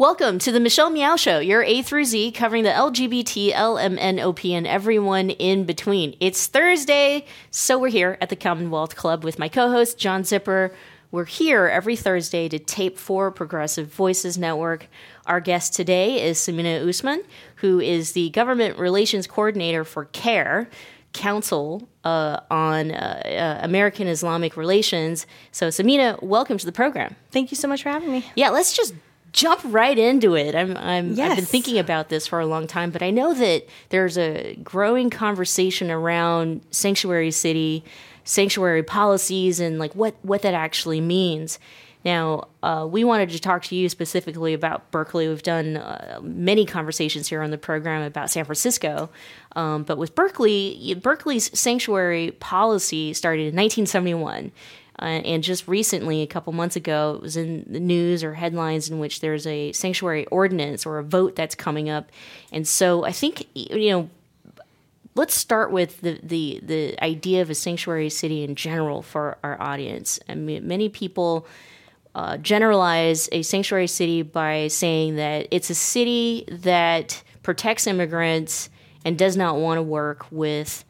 Welcome to the Michelle Meow Show, your A through Z covering the LGBT, LMNOP, and everyone in between. It's Thursday, so we're here at the Commonwealth Club with my co host, John Zipperer. We're here every Thursday to tape for Progressive Voices Network. Our guest today is Sameena Usman, who is the Government Relations Coordinator for CAIR. Council uh, on uh, uh, American Islamic Relations. So, Sameena, welcome to the program. Thank you so much for having me. Yeah, let's just jump right into it. I'm, I'm yes. I've been thinking about this for a long time, but I know that there's a growing conversation around sanctuary city, sanctuary policies, and like what what that actually means. Now, uh, we wanted to talk to you specifically about Berkeley. We've done uh, many conversations here on the program about San Francisco, um, but with Berkeley, Berkeley's sanctuary policy started in 1971. Uh, and just recently, a couple months ago, it was in the news or headlines in which there's a sanctuary ordinance or a vote that's coming up. And so I think, you know, let's start with the, the, the idea of a sanctuary city in general for our audience. I mean, many people uh, generalize a sanctuary city by saying that it's a city that protects immigrants and does not want to work with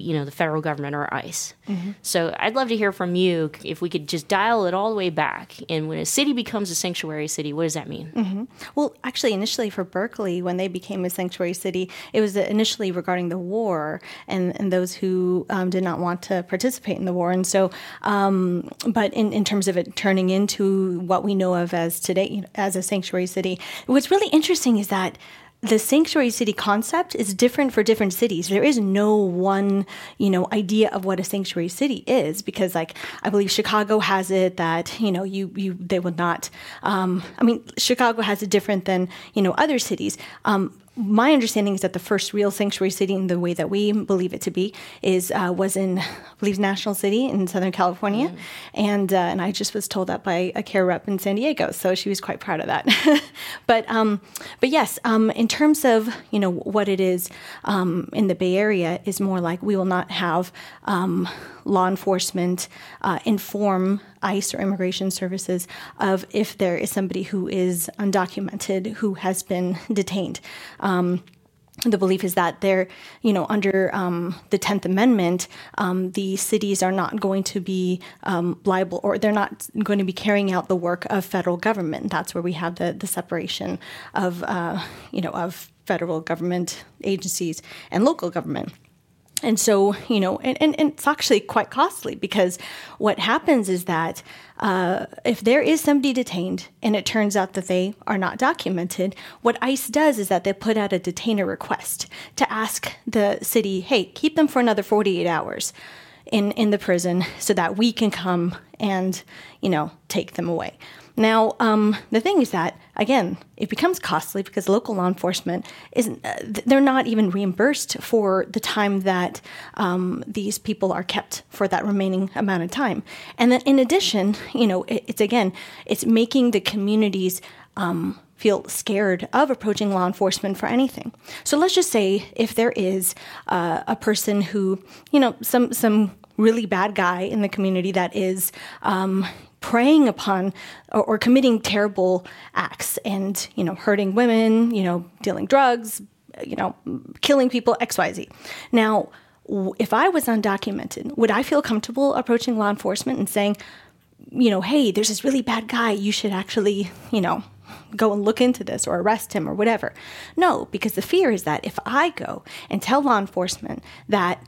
you know the federal government or ICE. Mm-hmm. So I'd love to hear from you if we could just dial it all the way back. And when a city becomes a sanctuary city, what does that mean? Mm-hmm. Well, actually, initially for Berkeley, when they became a sanctuary city, it was initially regarding the war and, and those who um, did not want to participate in the war. And so, um, but in, in terms of it turning into what we know of as today as a sanctuary city, what's really interesting is that the sanctuary city concept is different for different cities. There is no one, you know, idea of what a sanctuary city is because, like, I believe Chicago has it that you know you you they would not. Um, I mean, Chicago has it different than you know other cities. Um, my understanding is that the first real sanctuary city, in the way that we believe it to be, is uh, was in, I believe, National City in Southern California, mm. and uh, and I just was told that by a CAIR rep in San Diego, so she was quite proud of that. but um, but yes, um, in terms of you know what it is um, in the Bay Area is more like we will not have um, law enforcement uh, inform ICE or immigration services of if there is somebody who is undocumented who has been detained. Um, the belief is that they're, you know, under um, the Tenth Amendment, um, the cities are not going to be um, liable, or they're not going to be carrying out the work of federal government. That's where we have the the separation of, uh, you know, of federal government agencies and local government. And so, you know, and, and, and, it's actually quite costly because what happens is that uh, if there is somebody detained and it turns out that they are not documented, what ICE does is that they put out a detainer request to ask the city, hey, keep them for another 48 hours in, in the prison so that we can come and, you know, take them away. Now, um, the thing is that again, it becomes costly because local law enforcement isn't. Uh, they're not even reimbursed for the time that um, these people are kept for that remaining amount of time. And then, in addition, you know, it, it's again, it's making the communities. Um, feel scared of approaching law enforcement for anything. So let's just say if there is uh, a person who, you know, some some really bad guy in the community that is, um, preying upon or, or, committing terrible acts and you know hurting women you know dealing drugs you know killing people xyz now if i was undocumented would i feel comfortable approaching law enforcement and saying you know hey there's this really bad guy. You should actually you know go and look into this or arrest him or whatever. No because the fear is that if i go and tell law enforcement that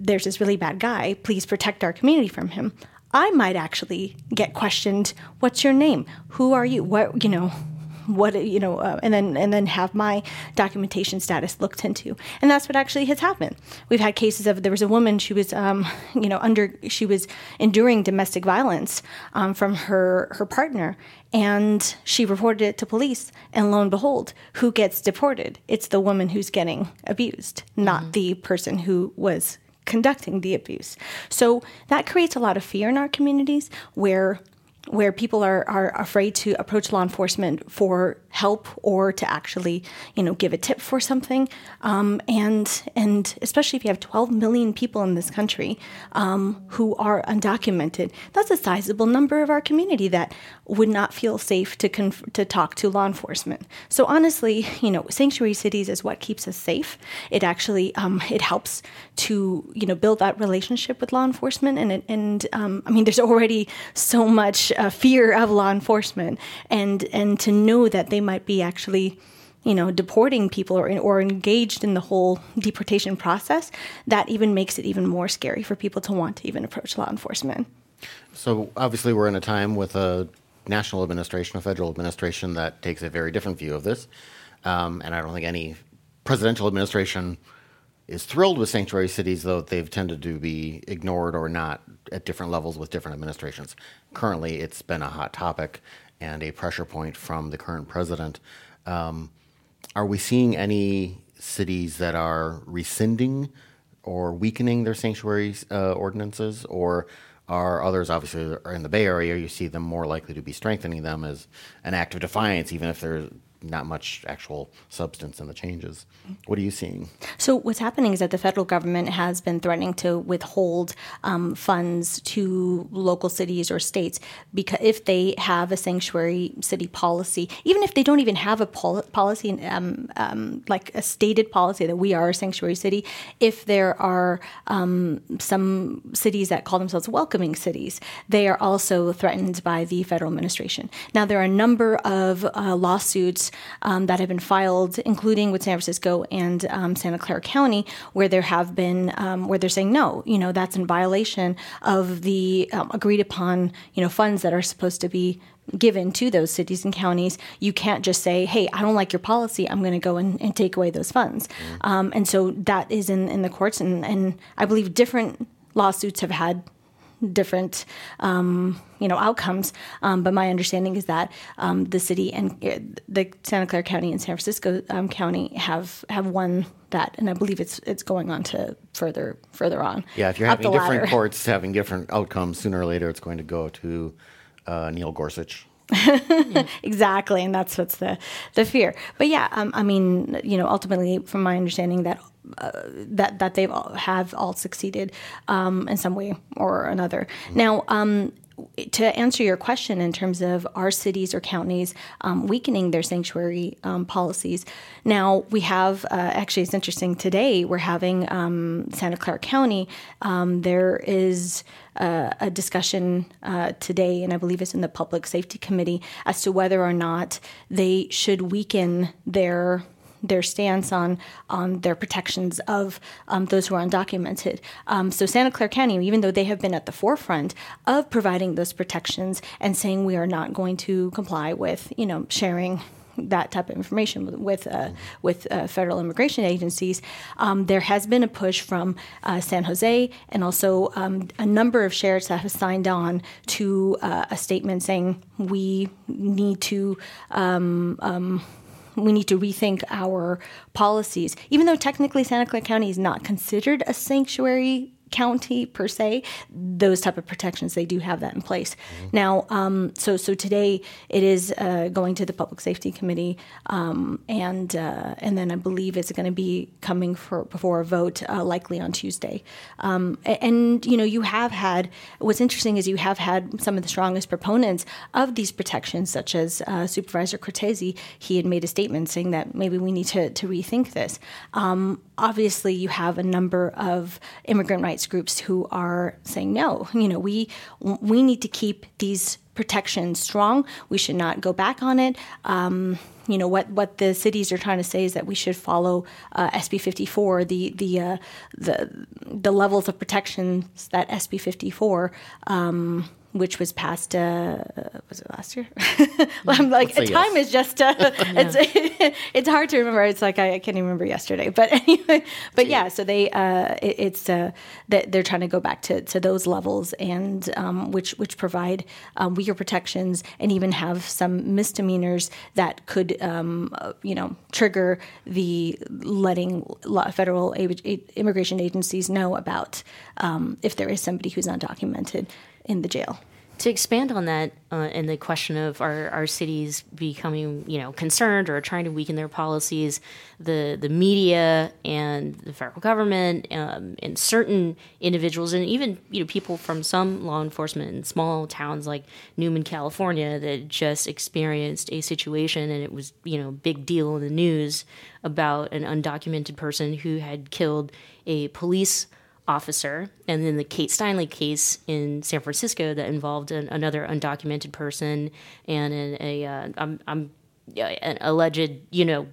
there's this really bad guy please protect our community from him I might actually get questioned, what's your name? Who are you? What, you know, what you know uh, and then and then have my documentation status looked into and that's what actually has happened we've had cases of there was a woman she was um, you know under she was enduring domestic violence um, from her her partner and she reported it to police and lo and behold who gets deported it's the woman who's getting abused not mm-hmm. the person who was conducting the abuse. So that creates a lot of fear in our communities where where people are, are afraid to approach law enforcement for help or to actually, you know, give a tip for something. Um, and and especially if you have 12 million people in this country um, who are undocumented, that's a sizable number of our community that would not feel safe to conf- to talk to law enforcement. So honestly, you know, sanctuary cities is what keeps us safe. It actually um, it helps to you know build that relationship with law enforcement, and and um, I mean, there's already so much uh, fear of law enforcement, and and to know that they might be actually you know, deporting people or, or engaged in the whole deportation process, that even makes it even more scary for people to want to even approach law enforcement. So obviously, we're in a time with a national administration, a federal administration that takes a very different view of this. Um, and I don't think any presidential administration is thrilled with sanctuary cities, though they've tended to be ignored or not at different levels with different administrations. Currently, it's been a hot topic and a pressure point from the current president. Um, are we seeing any cities that are rescinding or weakening their sanctuary uh, ordinances, or are others obviously are in the Bay Area? You see them more likely to be strengthening them as an act of defiance, even if they're not much actual substance in the changes. What are you seeing? So what's happening is that the federal government has been threatening to withhold um, funds to local cities or states because if they have a sanctuary city policy, even if they don't even have a pol- policy, um, um, like a stated policy that we are a sanctuary city, if there are um, some cities that call themselves welcoming cities, they are also threatened by the federal administration. Now there are a number of uh, lawsuits um, that have been filed, including with San Francisco and um, Santa Clara County, where there have been um, where they're saying no, you know that's in violation of the um, agreed upon you know funds that are supposed to be given to those cities and counties, you can't just say, hey, I don't like your policy, I'm going to go and, and, take away those funds. Mm-hmm. Um, and so that is in, in the courts, and, and I believe different lawsuits have had different um, you know outcomes. Um, but my understanding is that um, the city and uh, the Santa Clara County and San Francisco um, County have have won that, and I believe it's it's going on to further further on. Yeah, if you're having different ladder. courts having different outcomes, sooner or later it's going to go to uh, Neil Gorsuch. exactly, and that's what's the the fear. But yeah, um, I mean, you know, ultimately, from my understanding, that that that they have all succeeded um, in some way or another. Mm-hmm. Now. Um, to answer your question in terms of our cities or counties um, weakening their sanctuary um, policies, now we have uh, actually it's interesting today we're having um, Santa Clara County. Um, there is uh, a discussion uh, today, and I believe it's in the Public Safety Committee, as to whether or not they should weaken their their stance on on their protections of um, those who are undocumented. Um, so Santa Clara County, even though they have been at the forefront of providing those protections and saying we are not going to comply with you know sharing that type of information with with, uh, with uh, federal immigration agencies. Um, there has been a push from uh, San Jose and also um, a number of sheriffs that have signed on to uh, a statement saying we need to. Um, um we need to rethink our policies. Even though technically Santa Clara County is not considered a sanctuary county per se, those type of protections they do have that in place. Mm-hmm. Now, um, so so today it is uh, going to the public safety committee, um, and uh, and then I believe it's going to be coming for before a vote, uh, likely on Tuesday. Um, and, you know, you have had what's interesting is you have had some of the strongest proponents of these protections, such as uh, Supervisor Cortese. He had made a statement saying that maybe we need to to rethink this. Um, obviously, you have a number of immigrant rights rights groups who are saying no. You know, we we need to keep these protections strong. We should not go back on it. Um, you know what what the cities are trying to say is that we should follow uh, SB 54, the the uh, the the levels of protections that SB 54 um, which was passed uh, was it last year? well, I'm like time yes. is just uh, it's it's hard to remember. It's like I, I, can't even remember yesterday. But anyway, but yeah, so they uh, it, it's uh, that they're trying to go back to, to those levels and um, which which provide um, weaker protections and even have some misdemeanors that could um, uh, you know trigger the letting federal immigration agencies know about um, if there is somebody who's undocumented in the jail. to expand on that uh, and the question of our, our cities becoming you know concerned or trying to weaken their policies the the media and the federal government um, and certain individuals and even you know people from some law enforcement in small towns like Newman California that just experienced a situation and it was you know big deal in the news about an undocumented person who had killed a police officer, and then the Kate Steinle case in San Francisco that involved an, another undocumented person and an, a uh, um, um, an alleged, you know,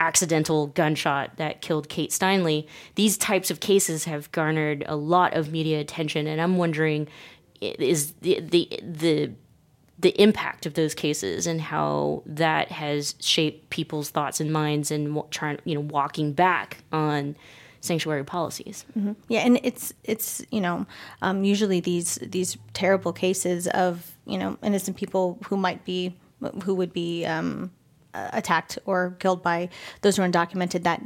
accidental gunshot that killed Kate Steinle. These types of cases have garnered a lot of media attention, and I'm wondering, is the the the the impact of those cases and how that has shaped people's thoughts and minds and trying you know walking back on sanctuary policies. Mm-hmm. Yeah, and it's it's you know um, usually these these terrible cases of you know innocent people who might be who would be um, attacked or killed by those who are undocumented that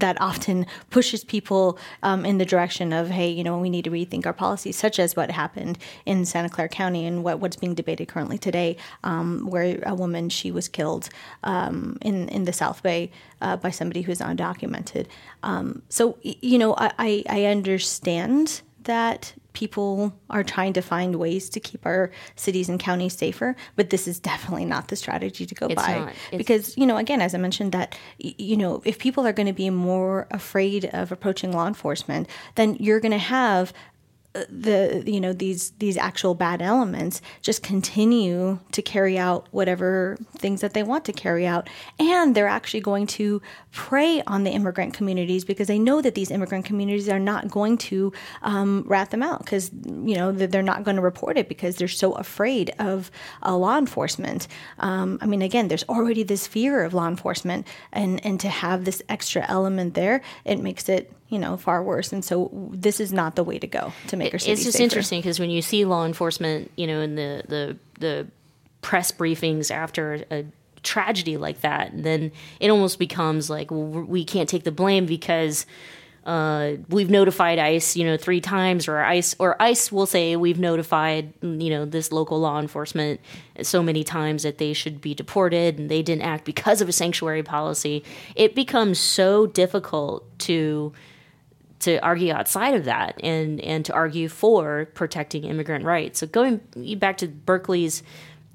that often pushes people um, in the direction of hey you know we need to rethink our policies such as what happened in Santa Clara County and what, what's being debated currently today um, where a woman she was killed um, in in the South Bay uh, by somebody who's undocumented. Um, so you know I, I understand that people are trying to find ways to keep our cities and counties safer, but this is definitely not the strategy to go it's by. Because, you know, again, as I mentioned, that, you know, if people are going to be more afraid of approaching law enforcement, then you're going to have the you know these these actual bad elements just continue to carry out whatever things that they want to carry out. And they're actually going to prey on the immigrant communities because they know that these immigrant communities are not going to um, rat them out because you know they're not going to report it because they're so afraid of uh, law enforcement. Um, i mean again there's already this fear of law enforcement and and to have this extra element there it makes it you know, far worse. And so this is not the way to go to make our city It's just safer. interesting because when you see law enforcement, you know, in the the the press briefings after a tragedy like that, then it almost becomes like well, we can't take the blame because uh, we've notified ICE, you know, three times, or ICE, or ICE will say we've notified, you know, this local law enforcement so many times that they should be deported, and they didn't act because of a sanctuary policy. It becomes so difficult to to argue outside of that and and to argue for protecting immigrant rights. So going back to Berkeley's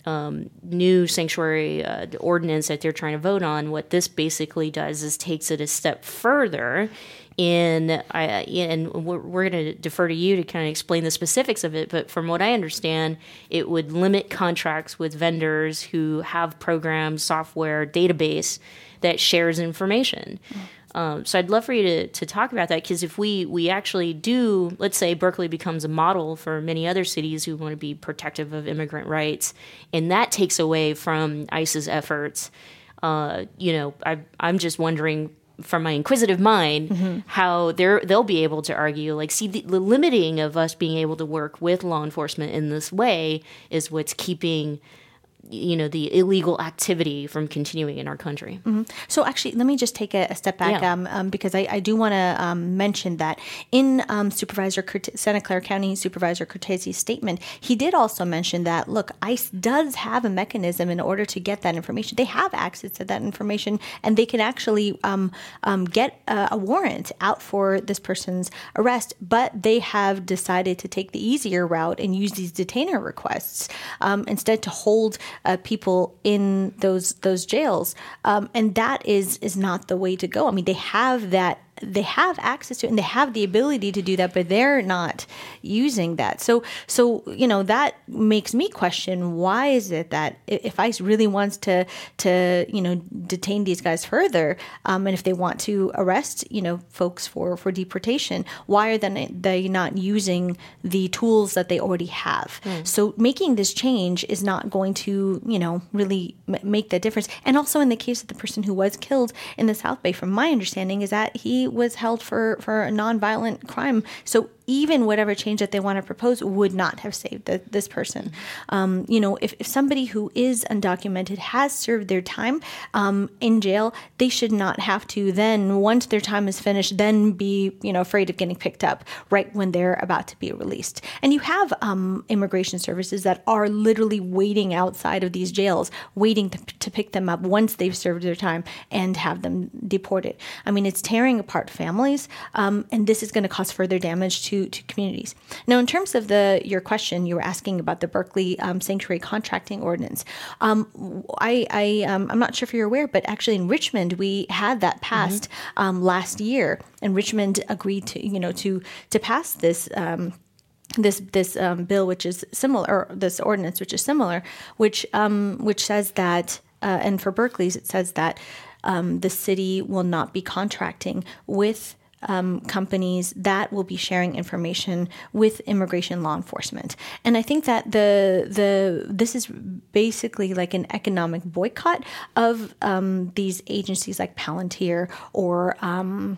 um, new sanctuary uh, ordinance that they're trying to vote on, what this basically does is takes it a step further. In I and we're, we're going to defer to you to kind of explain the specifics of it. But from what I understand, it would limit contracts with vendors who have programs, software, database that shares information. Mm. Um, so I'd love for you to, to talk about that because if we, we actually do, let's say Berkeley becomes a model for many other cities who want to be protective of immigrant rights, and that takes away from ICE's efforts, uh, you know, I, I'm just wondering from my inquisitive mind mm-hmm. how they're they'll be able to argue like see the, the, limiting of us being able to work with law enforcement in this way is what's keeping you know the illegal activity from continuing in our country. Mm-hmm. So actually, let me just take a, a step back yeah. um, um, because I, I do want to um, mention that in um, Supervisor Santa Clara County Supervisor Cortese's statement, he did also mention that look, ICE does have a mechanism in order to get that information. They have access to that information, and they can actually um, um, get a, a warrant out for this person's arrest. But they have decided to take the easier route and use these detainer requests instead to hold uh, people in those those jails, um, and that is is not the way to go. I mean, they have that they have access to it and they have the ability to do that, but they're not using that. So, so you know that makes me question why is it that if ICE really wants to to you know detain these guys further, um, and if they want to arrest you know folks for for deportation, why are they they not using the tools that they already have? Mm. So, making this change is not going to you know really m- make that difference. And also in the case of the person who was killed in the South Bay, from my understanding, is that he was held for for a nonviolent crime. So even whatever change that they want to propose would not have saved the, this person. Um, you know, if, if somebody who is undocumented has served their time um, in jail, they should not have to then, once their time is finished, then be, you know, afraid of getting picked up right when they're about to be released. And you have um, immigration services that are literally waiting outside of these jails, waiting to, to pick them up once they've served their time and have them deported. I mean, it's tearing apart families, um, and this is going to cause further damage to, to communities. Now, in terms of the your question, you were asking about the Berkeley um, Sanctuary Contracting Ordinance. Um, I, I um, I'm not sure if you're aware, but actually in Richmond we had that passed mm-hmm. last year, and Richmond agreed to you know to to pass this um, this this um, bill, which is similar, or this ordinance, which is similar, which um, which says that, uh, and for Berkeley's, it says that um, the city will not be contracting with. Um, companies that will be sharing information with immigration law enforcement, and I think that the the this is basically like an economic boycott of um, these agencies like Palantir or um,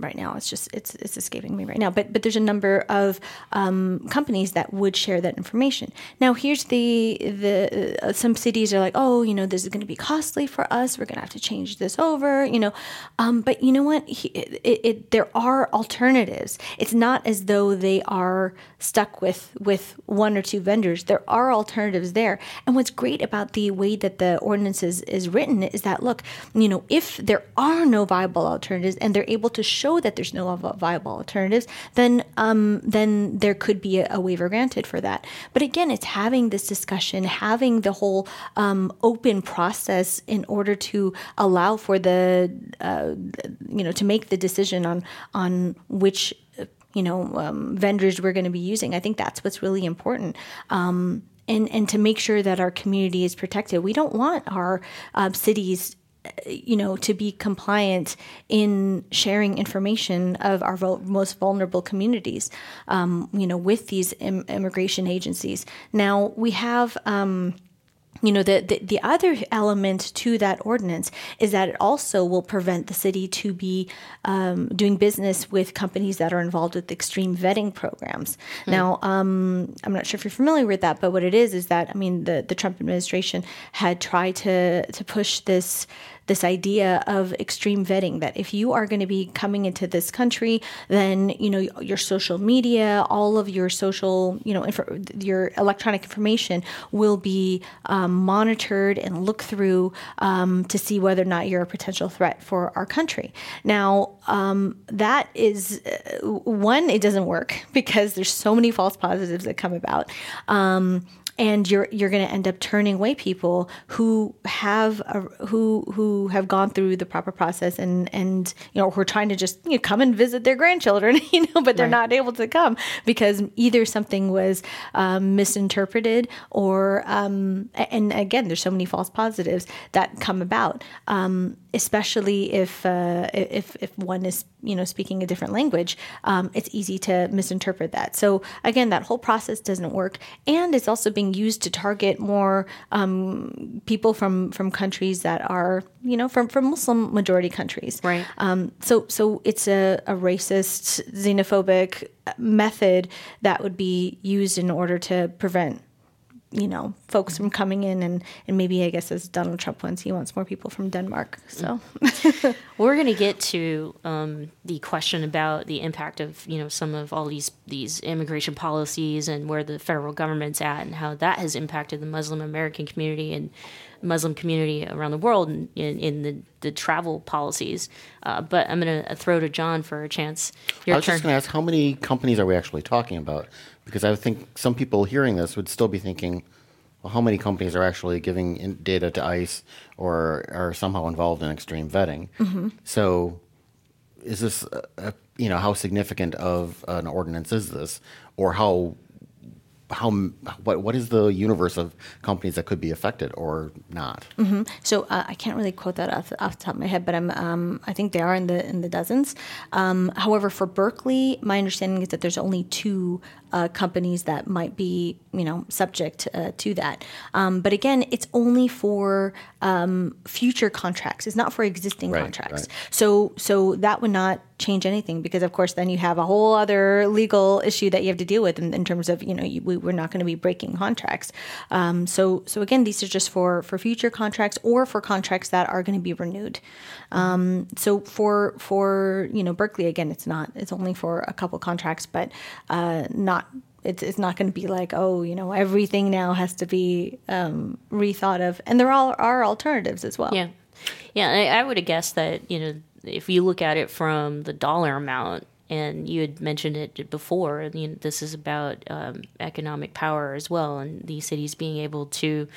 right now. It's just it's it's escaping me right now. But but there's a number of um, companies that would share that information. Now here's the the uh, some cities are like, oh, you know, this is going to be costly for us. We're going to have to change this over. You know, um, but you know what? It, it, it, there are alternatives. It's not as though they are stuck with with one or two vendors. There are alternatives there. And what's great about the way that the ordinance is, is written is that look, you know, if there are no viable alternatives and they're able to show that there's no viable alternatives, then um, then there could be a, a, waiver granted for that. But again, it's having this discussion, having the whole um, open process in order to allow for the uh, you know to make the decision on on which you know um, vendors we're going to be using. I think that's what's really important. Um, and, and to make sure that our community is protected. We don't want our uh, cities you know, to be compliant in sharing information of our most vulnerable communities, um, you know, with these Im- immigration agencies. Now we have. Um, you know the, the, the other element to that ordinance is that it also will prevent the city to be um, doing business with companies that are involved with extreme vetting programs. Hmm. Now, um, I'm not sure if you're familiar with that, but what it is is that I mean the the Trump administration had tried to to push this this idea of extreme vetting that if you are going to be coming into this country, then you know your social media, all of your social, you know, your electronic information will be um, monitored and looked through um, to see whether or not you're a potential threat for our country. Now, um, that is uh, one, it doesn't work because there's so many false positives that come about. Um, and you're you're going to end up turning away people who have a, who who have gone through the proper process and and you know who are trying to just you know, come and visit their grandchildren you know but they're right. not able to come because either something was um, misinterpreted or um, and again there's so many false positives that come about um, especially if uh, if if one is you know speaking a different language um, it's easy to misinterpret that so again that whole process doesn't work and it's also being being used to target more um, people from from countries that are you know from from Muslim majority countries. Right. Um, so so it's a, a racist, xenophobic method that would be used in order to prevent you know folks from coming in and and maybe I guess as Donald Trump wants he wants more people from Denmark so. We're going to get to um, the question about the impact of you know some of all these these immigration policies and where the federal government's at and how that has impacted the Muslim American community and Muslim community around the world in, in, the, the travel policies. Uh, but I'm going to throw to John for a chance. Your I was turn. just going to ask, how many companies are we actually talking about? Because I think some people hearing this would still be thinking, well, how many companies are actually giving data to ICE or are somehow involved in extreme vetting? Mm-hmm. So, is this, a, a, you know, how significant of an ordinance is this, or how how what what is the universe of companies that could be affected or not? Mm-hmm. So uh, I can't really quote that off, off the top of my head, but I'm um, I think they are in the in the dozens. Um, however, for Berkeley, my understanding is that there's only two uh, companies that might be, you know, subject uh, to that. Um, but again, it's only for um, future contracts. It's not for existing Right, contracts. right. So, so that would not change anything because, of course, then you have a whole other legal issue that you have to deal with in, in terms of, you know, you, we, we're not going to be breaking contracts. Um, so, so again, these are just for for future contracts or for contracts that are going to be renewed. Um, so for for you know Berkeley again, it's not. It's only for a couple contracts, but uh, not. It's, it's not going to be like oh you know everything now has to be um, rethought of, and there all are alternatives as well. Yeah, yeah. I, I would have guessed that you know if you look at it from the dollar amount, and you had mentioned it before, you know, this is about um, economic power as well, and these cities being able to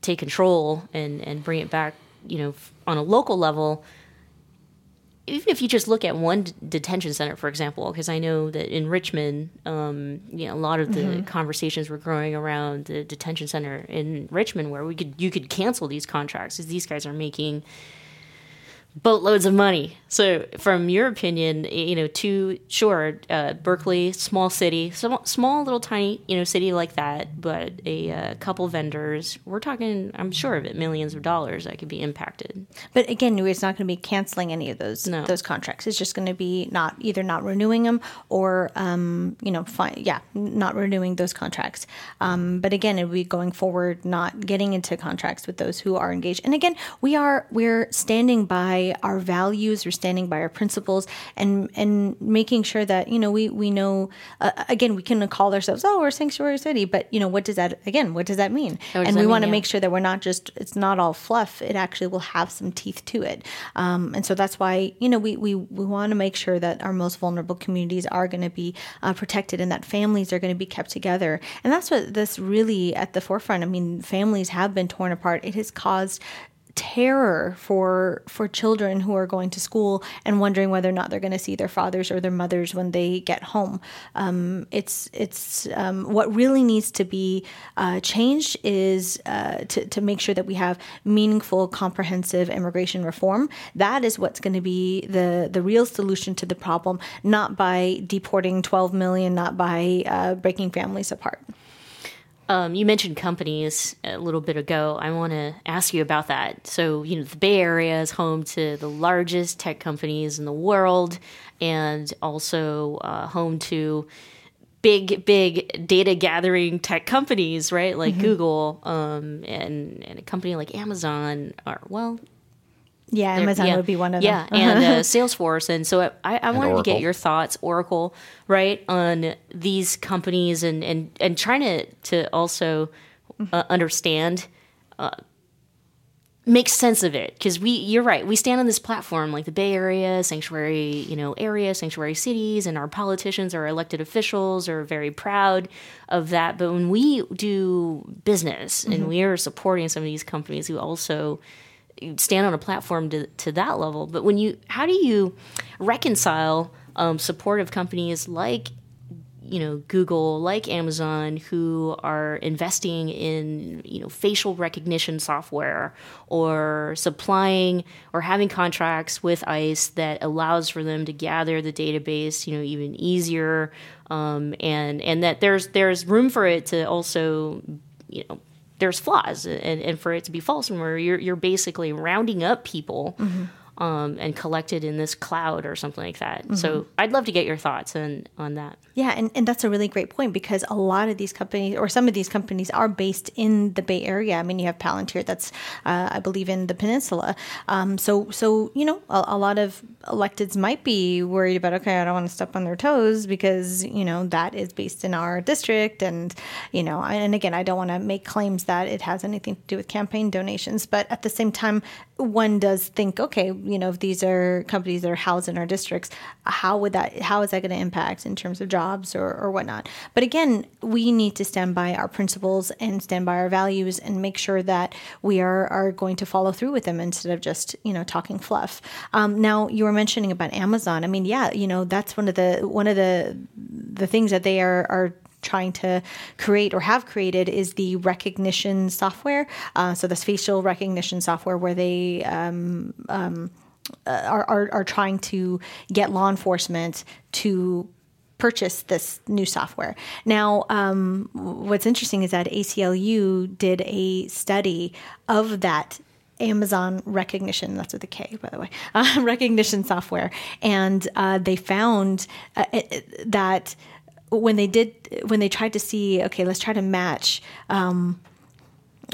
take control and and bring it back, you know, on a local level. Even if you just look at one d- detention center, for example, because I know that in Richmond, um, you know, a lot of the conversations were growing around the detention center in Richmond, where we could you could cancel these contracts because these guys are making boatloads of money. So, from your opinion, you know, to sure, uh, Berkeley, small city, small, small little tiny, you know, city like that, but a uh, couple vendors, we're talking, I'm sure of it, millions of dollars that could be impacted. But again, it's not going to be canceling any of those No. those contracts. It's just going to be not either not renewing them or um, you know, fine, yeah, not renewing those contracts. Um, but again, it would be going forward, not getting into contracts with those who are engaged. And again, we are we're standing by our values, we're standing by our principles, and and making sure that you know we we know. Uh, again, we can call ourselves oh we're a sanctuary city, but you know what does that again? What does that mean? Does and that we want to yeah. make sure that we're not just it's not all fluff it actually will have some teeth to it um, and so that's why you know we, we, we want to make sure that our most vulnerable communities are going to be uh, protected and that families are going to be kept together and that's what this really at the forefront i mean families have been torn apart it has caused terror for for children who are going to school and wondering whether or not they're going to see their fathers or their mothers when they get home. Um, it's it's um, what really needs to be uh, changed is uh, to to make sure that we have meaningful, comprehensive immigration reform. That is what's going to be the the real solution to the problem, not by deporting 12 million, not by uh, breaking families apart. Um, you mentioned companies a little bit ago. I want to ask you about that. So, you know, the Bay Area is home to the largest tech companies in the world and also uh, home to big, big data gathering tech companies, right? Like Google um, and, and a company like Amazon are, well, Yeah, Amazon yeah. would be one of yeah, them. Yeah, and uh, Salesforce. And so I, I wanted to get your thoughts, Oracle, right, on these companies and and and trying to to also uh, understand. Uh, make sense of it because we you're right we stand on this platform like the bay area sanctuary you know area sanctuary cities and our politicians our elected officials are very proud of that but when we do business and we are supporting some of these companies who also stand on a platform to, to that level. But when you, how do you reconcile um, supportive companies like, you know, Google, like Amazon, who are investing in, you know, facial recognition software or supplying or having contracts with ICE that allows for them to gather the database, you know, even easier, um, and and that there's there's room for it to also, you know, there's flaws and, and for it to be false and where you're, you're basically rounding up people um, and collected in this cloud or something like that. So I'd love to get your thoughts on, on that. Yeah, and, and that's a really great point because a lot of these companies, or some of these companies, are based in the Bay Area. I mean, you have Palantir, that's uh, I believe in the peninsula. Um, so so you know, a, a lot of electeds might be worried about. Okay, I don't want to step on their toes because you know that is based in our district, and you know, and again, I don't want to make claims that it has anything to do with campaign donations, but at the same time, one does think, okay, you know, if these are companies that are housed in our districts, how would that, how is that going to impact in terms of jobs or, or whatnot? But again, we need to stand by our principles and stand by our values and make sure that we are, are going to follow through with them instead of just, you know, talking fluff. Um, now you were mentioning about Amazon. I mean, yeah, you know, that's one of the, one of the, the things that they are, are trying to create or have created is the Rekognition software. Uh, so this facial recognition software where they um, um, uh, are, are are trying to get law enforcement to purchase this new software. Now, um, what's interesting is that ACLU did a study of that Amazon Rekognition. That's with a K, by the way, uh, Rekognition software, and uh, they found uh, it, that when they did when they tried to see, okay, let's try to match. Um,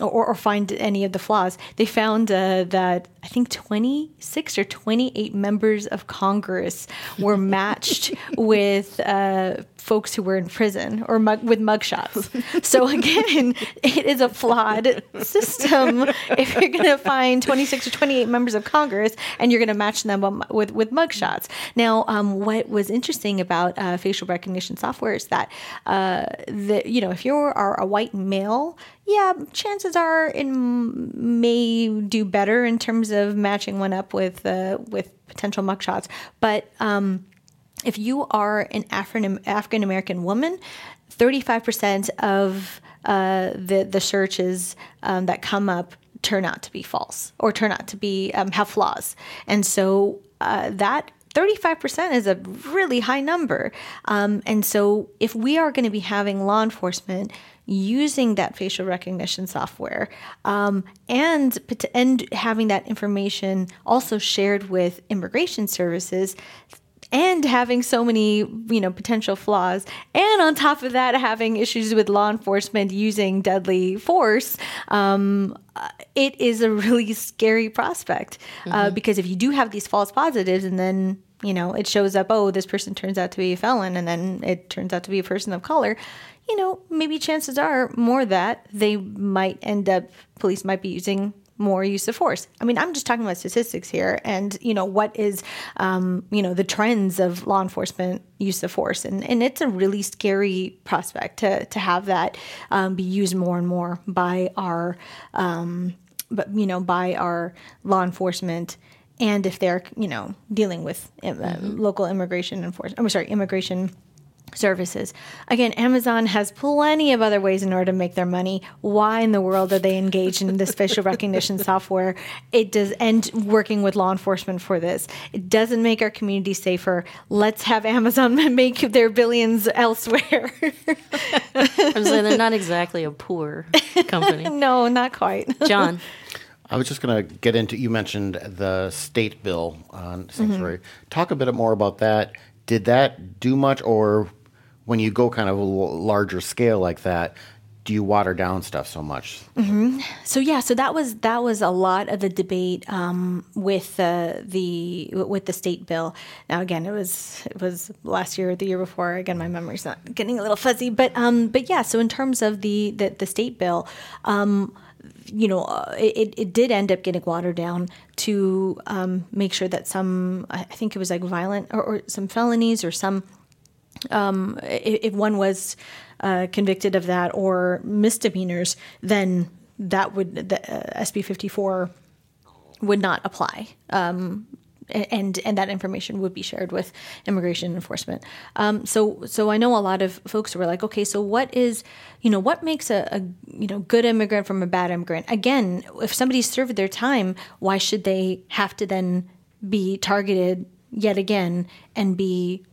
or, or, find any of the flaws. They found uh, that I think 26 or 28 members of Congress were matched with uh, folks who were in prison or mug- with mugshots. so again, it is a flawed system. If you're going to find 26 or 28 members of Congress and you're going to match them with with mugshots. Now, um, what was interesting about uh, facial recognition software is that uh, the you know if you are a white male, yeah, chances are it may do better in terms of matching one up with uh, with potential mugshots, but um, if you are an African American woman, 35% of uh, the, the searches um, that come up turn out to be false or turn out to be um, have flaws. And so uh, that 35% is a really high number. Um, and so if we are going to be having law enforcement using that facial recognition software um, and and having that information also shared with immigration services and having so many you know potential flaws and on top of that having issues with law enforcement using deadly force um, it is a really scary prospect uh, mm-hmm. uh, because if you do have these false positives and then you know it shows up oh this person turns out to be a felon and then it turns out to be a person of color you know maybe chances are more that they might end up police might be using more use of force. I mean, I'm just talking about statistics here, and you know what is, um, you know, the trends of law enforcement use of force, and and it's a really scary prospect to to have that um, be used more and more by our, um, but you know, by our law enforcement and if they're you know dealing with uh, mm-hmm. local immigration enforcement I'm sorry immigration services. Again, Amazon has plenty of other ways in order to make their money. Why in the world are they engaged in this facial recognition software? It does and working with law enforcement for this. It doesn't make our community safer. Let's have Amazon make their billions elsewhere. I'm saying they're not exactly a poor company. no, not quite. John. I was just going to get into. You mentioned the state bill on sanctuary. Mm-hmm. Talk a bit more about that. Did that do much, or when you go kind of a larger scale like that, do you water down stuff so much? Mm-hmm. So yeah, so that was that was a lot of the debate um, with uh, the with the state bill. Now again, it was it was last year or the year before. Again, my memory's not getting a little fuzzy, but um, but yeah. So in terms of the the, the state bill. Um, you know, uh, it, it did end up getting watered down to um, make sure that some, I think it was like violent or, or some felonies or some um, if one was uh, convicted of that or misdemeanors, then that would the uh, SB 54 would not apply. Um, and and that information would be shared with immigration enforcement. Um, so so I know a lot of folks were like, okay, so what is you know what makes a, a, you know good immigrant from a bad immigrant? Again, if somebody's served their time, why should they have to then be targeted yet again and be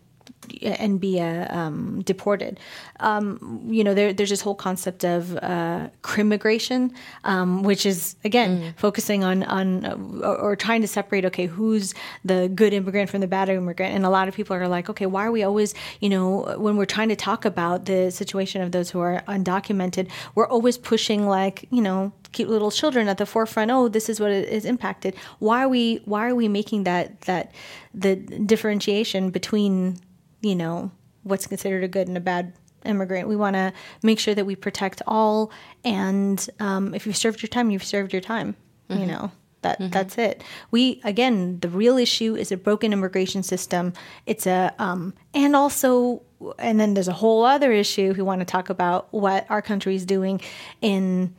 and be uh, um, deported. Um, you know, there, there's this whole concept of uh, crimmigration, um, which is again mm. focusing on on uh, or, or, trying to separate. Okay, who's the good immigrant from the bad immigrant? And a lot of people are like, okay, why are we always, you know, when we're trying to talk about the situation of those who are undocumented, we're always pushing like, you know, keep little children at the forefront. Oh, this is what is impacted. Why are we why are we making that that the differentiation between you know, what's considered a good and a bad immigrant. We want to make sure that we protect all. And um, if you've served your time, you've served your time. Mm-hmm. You know that mm-hmm. that's it. We again, the real issue is a broken immigration system. It's a um, and also, and then there's a whole other issue. We want to talk about what our country is doing in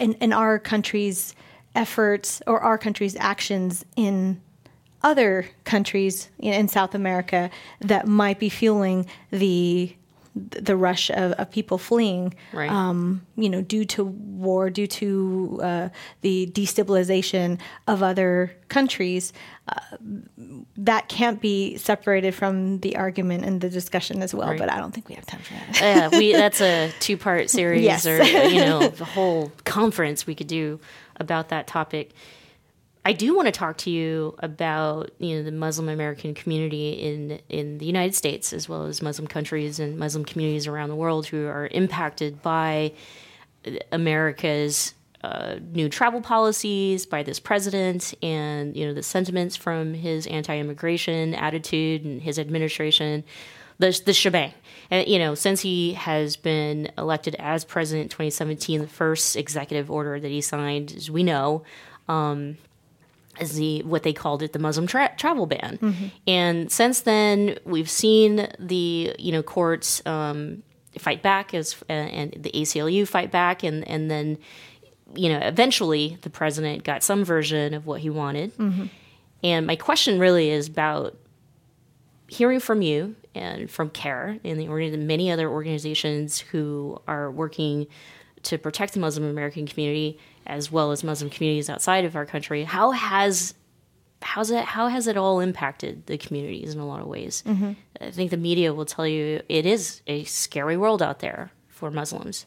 in, in our country's efforts or our country's actions in other countries in South America that might be fueling the the rush of, of people fleeing, Right. um, you know, due to war, due to uh, the destabilization of other countries, uh, that can't be separated from the argument and the discussion as well. Right. But I don't think we have time for that. yeah, we that's a two part series Yes. or you know the whole conference we could do about that topic. I do want to talk to you about you know the Muslim American community in in the United States as well as Muslim countries and Muslim communities around the world who are impacted by America's uh, new travel policies by this president and you know the sentiments from his anti-immigration attitude and his administration the, the shebang. And you know since he has been elected as president in 2017 the first executive order that he signed as we know um, is the what they called it the Muslim tra- travel ban. And since then, we've seen the you know courts um, fight back as uh, and the ACLU fight back, and and then you know eventually the president got some version of what he wanted. And my question really is about hearing from you and from CAIR and the organ- many other organizations who are working to protect the Muslim American community as well as Muslim communities outside of our country. How has how's it how has it all impacted the communities in a lot of ways? I think the media will tell you it is a scary world out there for Muslims.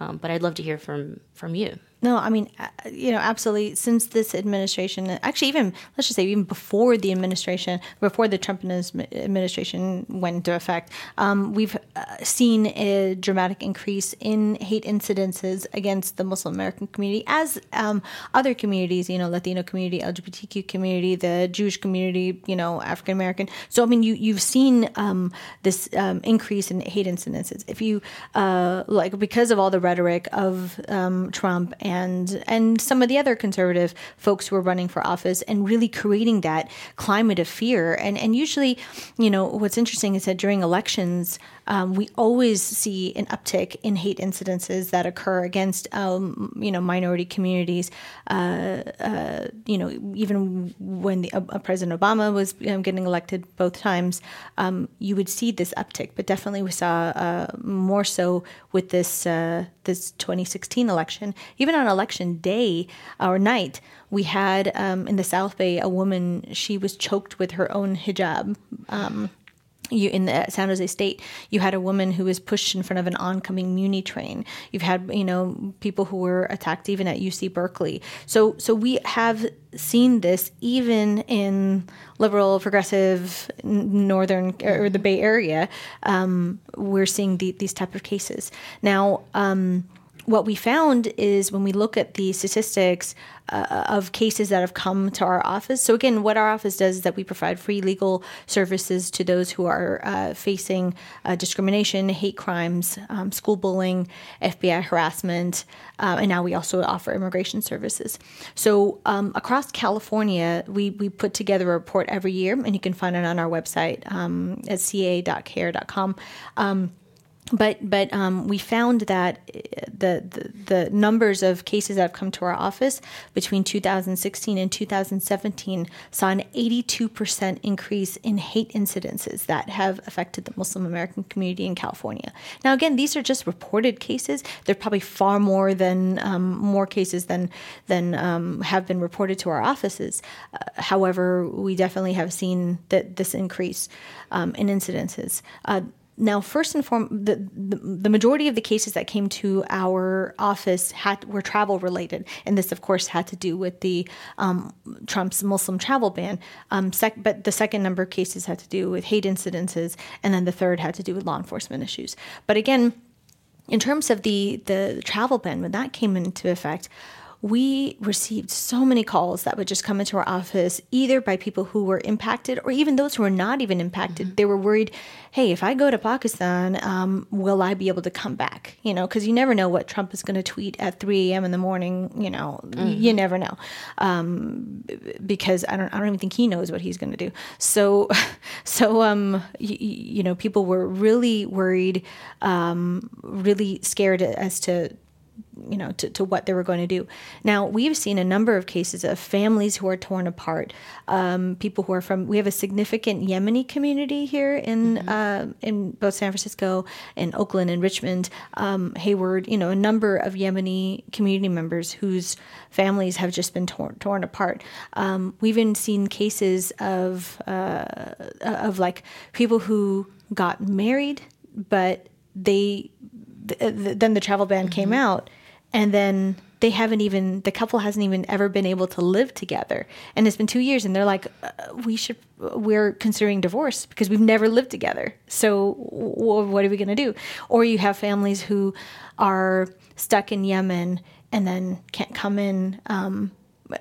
Um, but I'd love to hear from from you. No, I mean, uh, you know, absolutely. Since this administration, actually, even let's just say even before the administration, before the Trump administration went into effect, um, we've uh, seen a dramatic increase in hate incidences against the Muslim American community, as um, other communities, you know, Latino community, LGBTQ community, the Jewish community, you know, African American. So, I mean, you you've seen um, this um, increase in hate incidences. If you uh, like, because of all the rhetoric of um, Trump and and some of the other conservative folks who are running for office, and really creating that climate of fear. And and usually, you know, what's interesting is that during elections, um, we always see an uptick in hate incidences that occur against um, you know minority communities. Uh, uh, you know, even when the, uh, President Obama was um, getting elected both times, um, you would see this uptick. But definitely, we saw uh, more so with this uh, this 2016 election. Even on election day or night, we had um, in the South Bay a woman. She was choked with her own hijab. You in the San Jose State, you had a woman who was pushed in front of an oncoming Muni train. You've had you know people who were attacked even at UC Berkeley. So so we have seen this even in liberal, progressive, northern or the Bay Area. Um, we're seeing the, these type of cases now. Um, what we found is when we look at the statistics uh, of cases that have come to our office. So again, what our office does is that we provide free legal services to those who are uh, facing uh, discrimination, hate crimes, um, school bullying, FBI harassment, uh, and now we also offer immigration services. So um, across California, we we put together a report every year, and you can find it on our website um, at ca.cair.com. Um, but but um, we found that uh, the, the the numbers of cases that have come to our office between 2016 and 2017 saw an 82 percent increase in hate incidences that have affected the Muslim American community in California. Now, again, these are just reported cases. They're probably far more than um, more cases than than um, have been reported to our offices. Uh, however, we definitely have seen that this increase um, in incidences. Uh, now, first and foremost, the, the, the majority of the cases that came to our office had were travel related, and this, of course, had to do with the um, Trump's Muslim travel ban. Um, sec- but the second number of cases had to do with hate incidences, and then the third had to do with law enforcement issues. But again, in terms of the the travel ban, when that came into effect, we received so many calls that would just come into our office, either by people who were impacted or even those who were not even impacted. They were worried, hey, if I go to Pakistan, um, will I be able to come back? You know, because you never know what Trump is going to tweet at 3 a.m. in the morning. You know, you never know. Um, because I don't, I don't even think he knows what he's going to do. So, so, um, you, you know, people were really worried, um, really scared as to you know to, to what they were going to do. Now we've seen a number of cases of families who are torn apart, um, people who are from. We have a significant Yemeni community here in mm-hmm. uh, in both San Francisco and Oakland and Richmond, um, Hayward. You know, a number of Yemeni community members whose families have just been torn torn apart. Um, we've even seen cases of uh, of like people who got married, but they th- then the travel ban mm-hmm. came out, and then they haven't even the couple hasn't even ever been able to live together. And it's been two years and they're like uh, we should we're considering divorce because we've never lived together. So w- what are we going to do? Or you have families who are stuck in yemen and then can't come in um,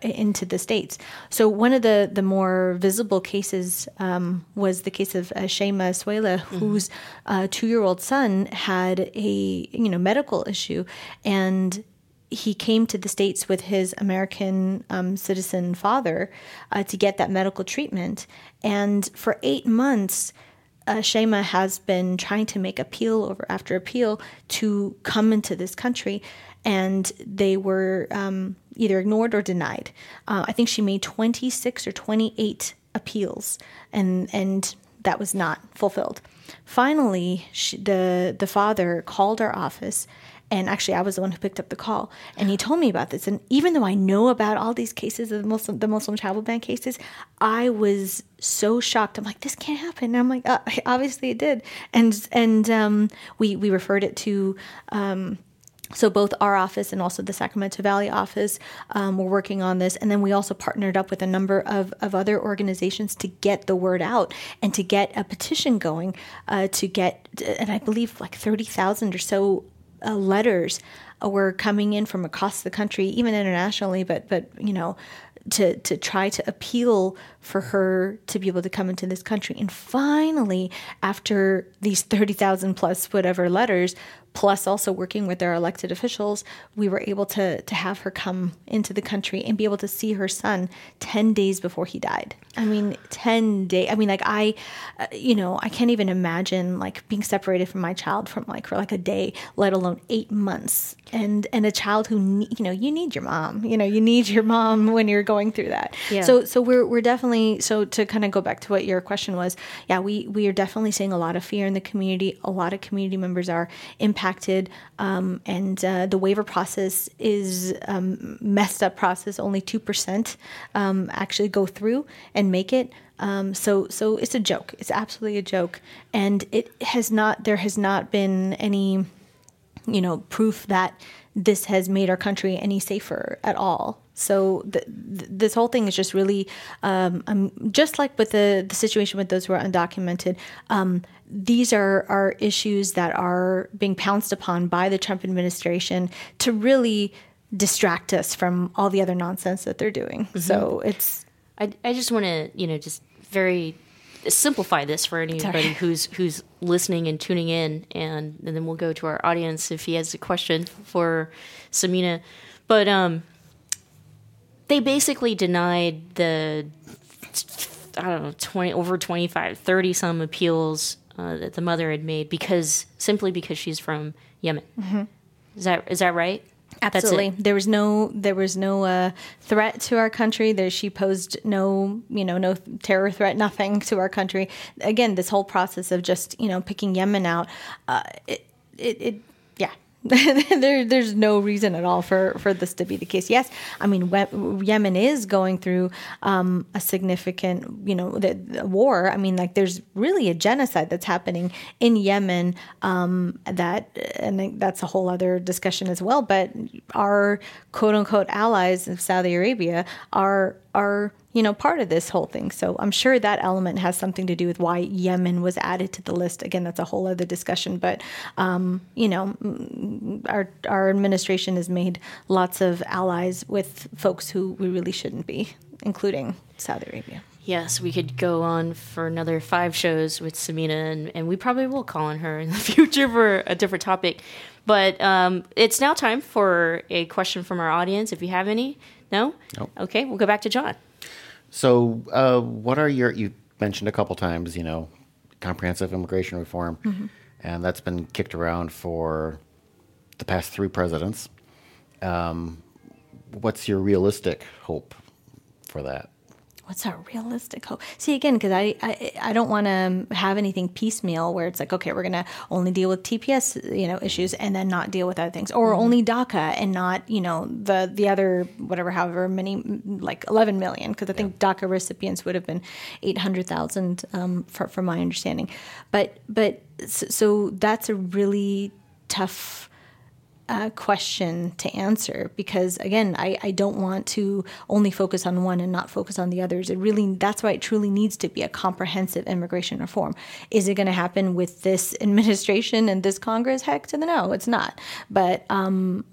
into the states. So one of the the more visible cases um, was the case of uh, Shaima Swileh, mm-hmm. whose uh, two year old son had a you know medical issue, and he came to the states with his American um, citizen father uh, to get that medical treatment, and for eight months. Uh, Shaima has been trying to make appeal over after appeal to come into this country, and they were um, either ignored or denied. Uh, I think she made 26 or 28 appeals, and and that was not fulfilled. Finally, she, the the father called our office, and actually, I was the one who picked up the call, and he told me about this. And even though I know about all these cases of the Muslim the Muslim travel ban cases, I was so shocked. I'm like, this can't happen. And I'm like, uh, obviously it did. And and um, we we referred it to. Um, so both our office and also the Sacramento Valley office um, were working on this, and then we also partnered up with a number of, of other organizations to get the word out and to get a petition going uh, to get, and I believe like thirty thousand or so uh, letters were coming in from across the country, even internationally, but but you know to to try to appeal for her to be able to come into this country. And finally, after these 30,000 plus whatever letters, plus also working with our elected officials, we were able to to have her come into the country and be able to see her son 10 days before he died. I mean, 10 days. I mean, like I uh, you know, I can't even imagine like being separated from my child from like for like a day, let alone 8 months. And and a child who you know, you need your mom. You know, you need your mom when you're going through that. Yeah. So so we're we're definitely so to kind of go back to what your question was. Yeah, we we are definitely seeing a lot of fear in the community. A lot of community members are impacted impacted, um, and uh, the waiver process is um, messed up process. Only two percent um, actually go through and make it. Um, so so it's a joke. It's absolutely a joke, and it has not. There has not been any, you know, proof that this has made our country any safer at all. So th- th- this whole thing is just really, um, um, just like with the, the situation with those who are undocumented, um, these are, are issues that are being pounced upon by the Trump administration to really distract us from all the other nonsense that they're doing. Mm-hmm. So it's. I, I just want to, you know, just very simplify this for anybody Sorry. who's who's listening and tuning in, and, and then we'll go to our audience if he has a question for Sameena. But um, they basically denied the I don't know 20 over 25 30 some appeals uh, that the mother had made because simply because she's from Yemen. Mm-hmm. Is that is that right? Absolutely. There was no there was no uh, threat to our country. There she posed no you know no terror threat, nothing to our country. Again, this whole process of just you know picking Yemen out, uh, it, it, it there, there's no reason at all for, for this to be the case. Yes, I mean Yemen is going through um, a significant, you know, the, the, war. I mean, like there's really a genocide that's happening in Yemen. Um, that and that's a whole other discussion as well. But our quote unquote allies of Saudi Arabia are are you know, part of this whole thing. So I'm sure that element has something to do with why Yemen was added to the list. Again, that's a whole other discussion. But um, you know, our our administration has made lots of allies with folks who we really shouldn't be, including Saudi Arabia. Yes, we could go on for another five shows with Sameena, and, and we probably will call on her in the future for a different topic. But um, it's now time for a question from our audience. If you have any, no? Nope. Okay, we'll go back to John. So, uh, what are your? You mentioned a couple times, you know, comprehensive immigration reform, mm-hmm. and that's been kicked around for the past three presidents. Um, what's your realistic hope for that? What's our realistic hope? See again, because I, I I don't want to have anything piecemeal where it's like okay, we're gonna only deal with TPS you know issues and then not deal with other things, or mm-hmm. only DACA and not you know the the other whatever however many like eleven million because I think yeah. DACA recipients would have been eight hundred thousand um, for, from my understanding, but but so, so that's a really tough uh, question to answer because again I, I don't want to only focus on one and not focus on the others. It really that's why it truly needs to be a comprehensive immigration reform. Is it going to happen with this administration and this congress? Heck to the no it's not. But um,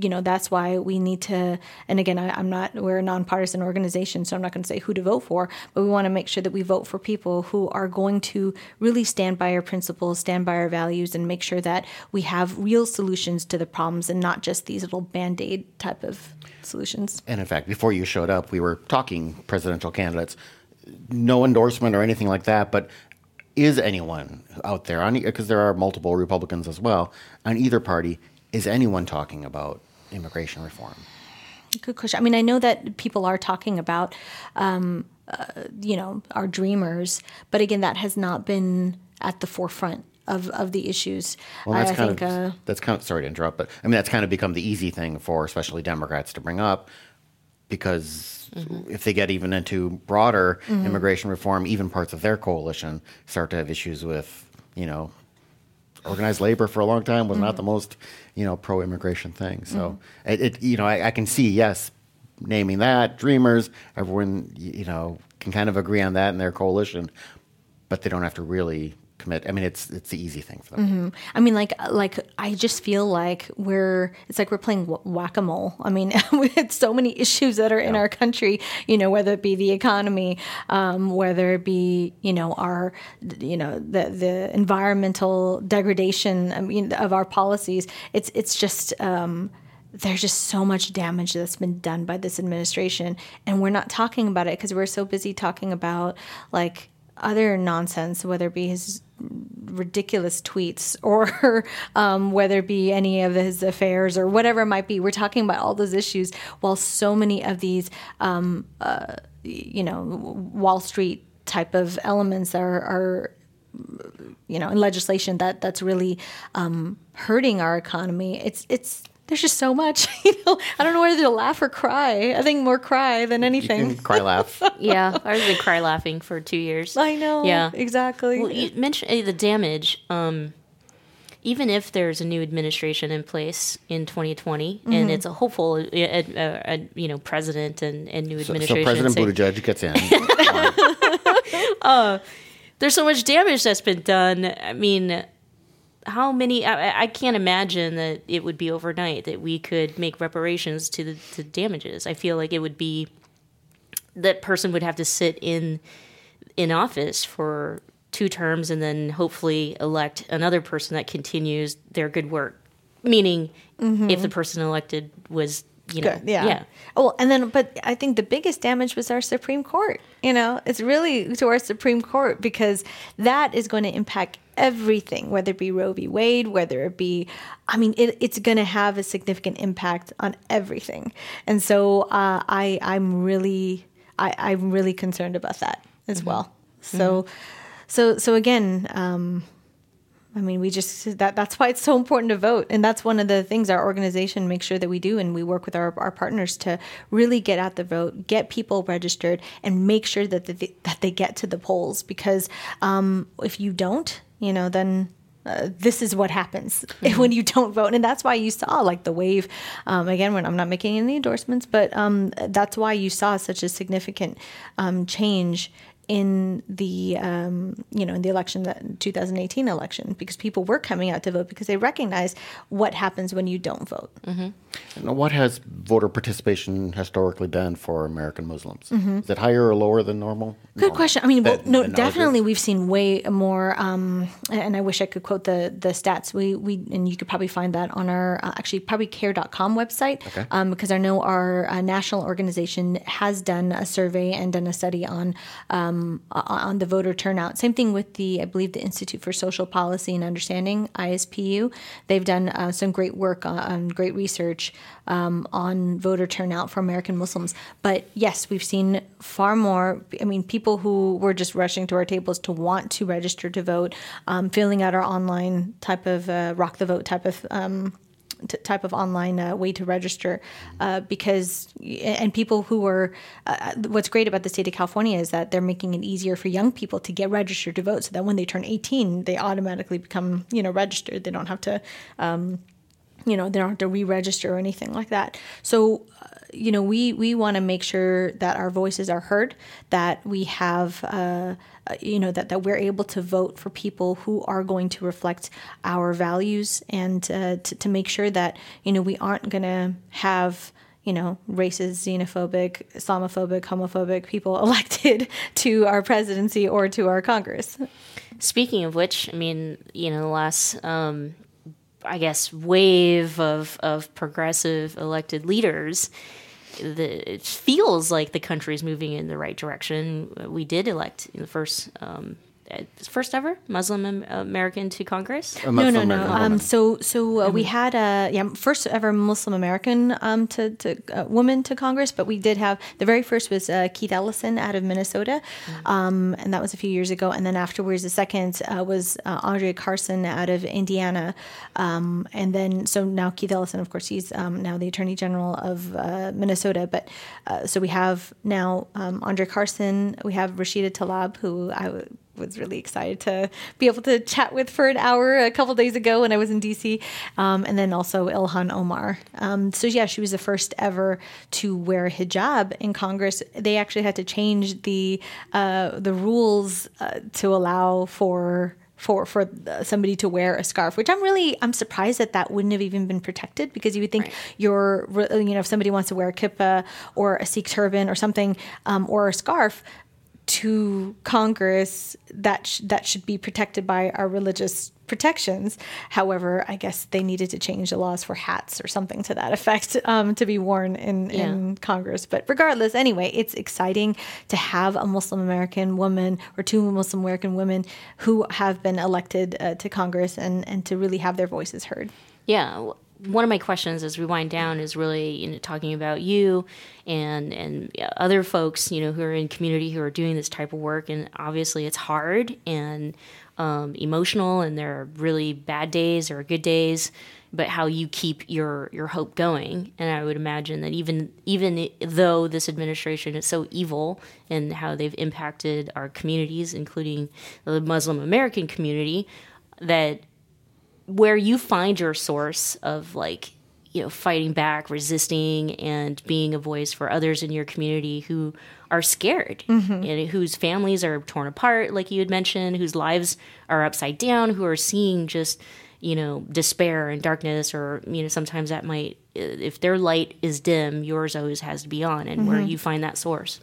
you know that's why we need to and again I, i'm not we're a nonpartisan organization so i'm not going to say who to vote for but we want to make sure that we vote for people who are going to really stand by our principles stand by our values and make sure that we have real solutions to the problems and not just these little band aid type of solutions. And in fact, before you showed up, we were talking presidential candidates. No endorsement or anything like that, but is anyone out there on because there are multiple Republicans as well on either party? Is anyone talking about immigration reform? Good question. I mean, I know that people are talking about, um, uh, you know, our dreamers, but again, that has not been at the forefront of, of the issues. Well, that's I, kind think, of uh, that's kind of sorry to interrupt, but I mean that's kind of become the easy thing for especially Democrats to bring up because mm-hmm. if they get even into broader mm-hmm. immigration reform, even parts of their coalition start to have issues with you know organized labor for a long time was mm-hmm. not the most you know pro immigration thing. So mm-hmm. it, it, you know I, I can see yes naming that dreamers everyone you know can kind of agree on that in their coalition but they don't have to really commit. I mean, it's it's the easy thing for them. Mm-hmm. I mean, like like I just feel like we're it's like we're playing whack a mole. I mean, with so many issues that are yeah. in our country. You know, whether it be the economy, um, whether it be you know our you know the the environmental degradation. I mean, of our policies. It's it's just. Um, there's just so much damage that's been done by this administration and we're not talking about it because we're so busy talking about like other nonsense, whether it be his ridiculous tweets or um, whether it be any of his affairs or whatever it might be. We're talking about all those issues while so many of these, um, uh, you know, Wall Street type of elements are, are you know, in legislation that that's really um, hurting our economy. It's it's there's just so much. You know, I don't know whether to laugh or cry. I think more cry than anything. cry laugh. yeah, I've been cry laughing for two years. I know. Yeah, exactly. Well, you mentioned uh, the damage. Um, even if there's a new administration in place in 2020, mm-hmm. and it's a hopeful, uh, uh, uh, you know, president and, and new administration. So, so President Buttigieg gets in. uh, there's so much damage that's been done. I mean, how many I, I, can't imagine that it would be overnight that we could make reparations to the to damages i feel like it would be that person would have to sit in in office for two terms and then hopefully elect another person that continues their good work meaning mm-hmm. if the person elected was you know, Good, yeah. yeah. Oh, and then, but I think the biggest damage was our Supreme Court. You know, it's really to our Supreme Court because that is going to impact everything, whether it be Roe v. Wade, whether it be, I mean, it, it's going to have a significant impact on everything. And so uh, I, I'm really, I, I'm really concerned about that as mm-hmm. well. So, mm-hmm. so, so again, um, I mean, we just that that's why it's so important to vote, and that's one of the things our organization makes sure that we do, and we work with our, our partners to really get out the vote, get people registered, and make sure that they, that they get to the polls. Because um, if you don't, you know, then uh, this is what happens mm-hmm. when you don't vote, and that's why you saw like the wave. Um, again, when I'm not making any endorsements, but um, that's why you saw such a significant um, change in the um, you know in the election that 2018 election because people were coming out to vote because they recognize what happens when you don't vote. Mm-hmm. what has voter participation historically been for American Muslims? Mm-hmm. Is it higher or lower than normal? Good normal. question. I mean, well, no, definitely we've seen way more. Um, and I wish I could quote the the stats. We we and you could probably find that on our uh, actually probably cair.com website okay. um, because I know our uh, national organization has done a survey and done a study on. Um, on the voter turnout. Same thing with the, I believe, the Institute for Social Policy and Understanding, ISPU. They've done uh, some great work on, on great research um, on voter turnout for American Muslims. But yes, we've seen far more. I mean, people who were just rushing to our tables to want to register to vote, um, filling out our online type of uh, rock the vote type of um, t- type of online uh, way to register uh, because and people who are uh, what's great about the state of California is that they're making it easier for young people to get registered to vote so that when they turn 18 they automatically become you know registered. They don't have to um, you know they don't have to re-register or anything like that. So uh, you know we we want to make sure that our voices are heard that we have uh, you know that, that we're able to vote for people who are going to reflect our values and uh, to, to make sure that you know we aren't going to have you know racist xenophobic islamophobic homophobic people elected to our presidency or to our congress. Speaking of which i mean you know the last um, i guess wave of of progressive elected leaders the, it feels like the country is moving in the right direction. We did elect in the first um, first ever Muslim American to Congress? No, no, no. Um, so, so uh, we had a yeah first ever Muslim American um, to, to uh, woman to Congress, but we did have the very first was uh, Keith Ellison out of Minnesota, mm-hmm. um, and that was a few years ago. And then afterwards, the second uh, was uh, Andre Carson out of Indiana, um, and then so now Keith Ellison, of course, he's um, now the Attorney General of uh, Minnesota. But so we have now um, Andre Carson, we have Rashida Tlaib, who I was really excited to be able to chat with for an hour a couple days ago when I was in DC, um, and then also Ilhan Omar. Um, so yeah, she was the first ever to wear a hijab in Congress. They actually had to change the uh, the rules uh, to allow for for for somebody to wear a scarf, which I'm really I'm surprised that that wouldn't have even been protected because you would think right. you're you know if somebody wants to wear a kippah or a Sikh turban or something um, or a scarf, to Congress that sh- that should be protected by our religious protections. However, I guess they needed to change the laws for hats or something to that effect um, to be worn in, yeah. in Congress. But regardless, anyway, it's exciting to have a Muslim American woman or two Muslim American women who have been elected uh, to Congress and, and to really have their voices heard. Yeah one of my questions as we wind down is really you know, talking about you and and other folks you know who are in community who are doing this type of work. And obviously it's hard and um, emotional and there are really bad days or good days but how you keep your your hope going. And i would imagine that even even though this administration is so evil and how they've impacted our communities including the muslim american community that where you find your source of like you know fighting back resisting and being a voice for others in your community who are scared mm-hmm. and whose families are torn apart like you had mentioned whose lives are upside down who are seeing just you know despair and darkness or you know sometimes that might if their light is dim yours always has to be on and mm-hmm. where you find that source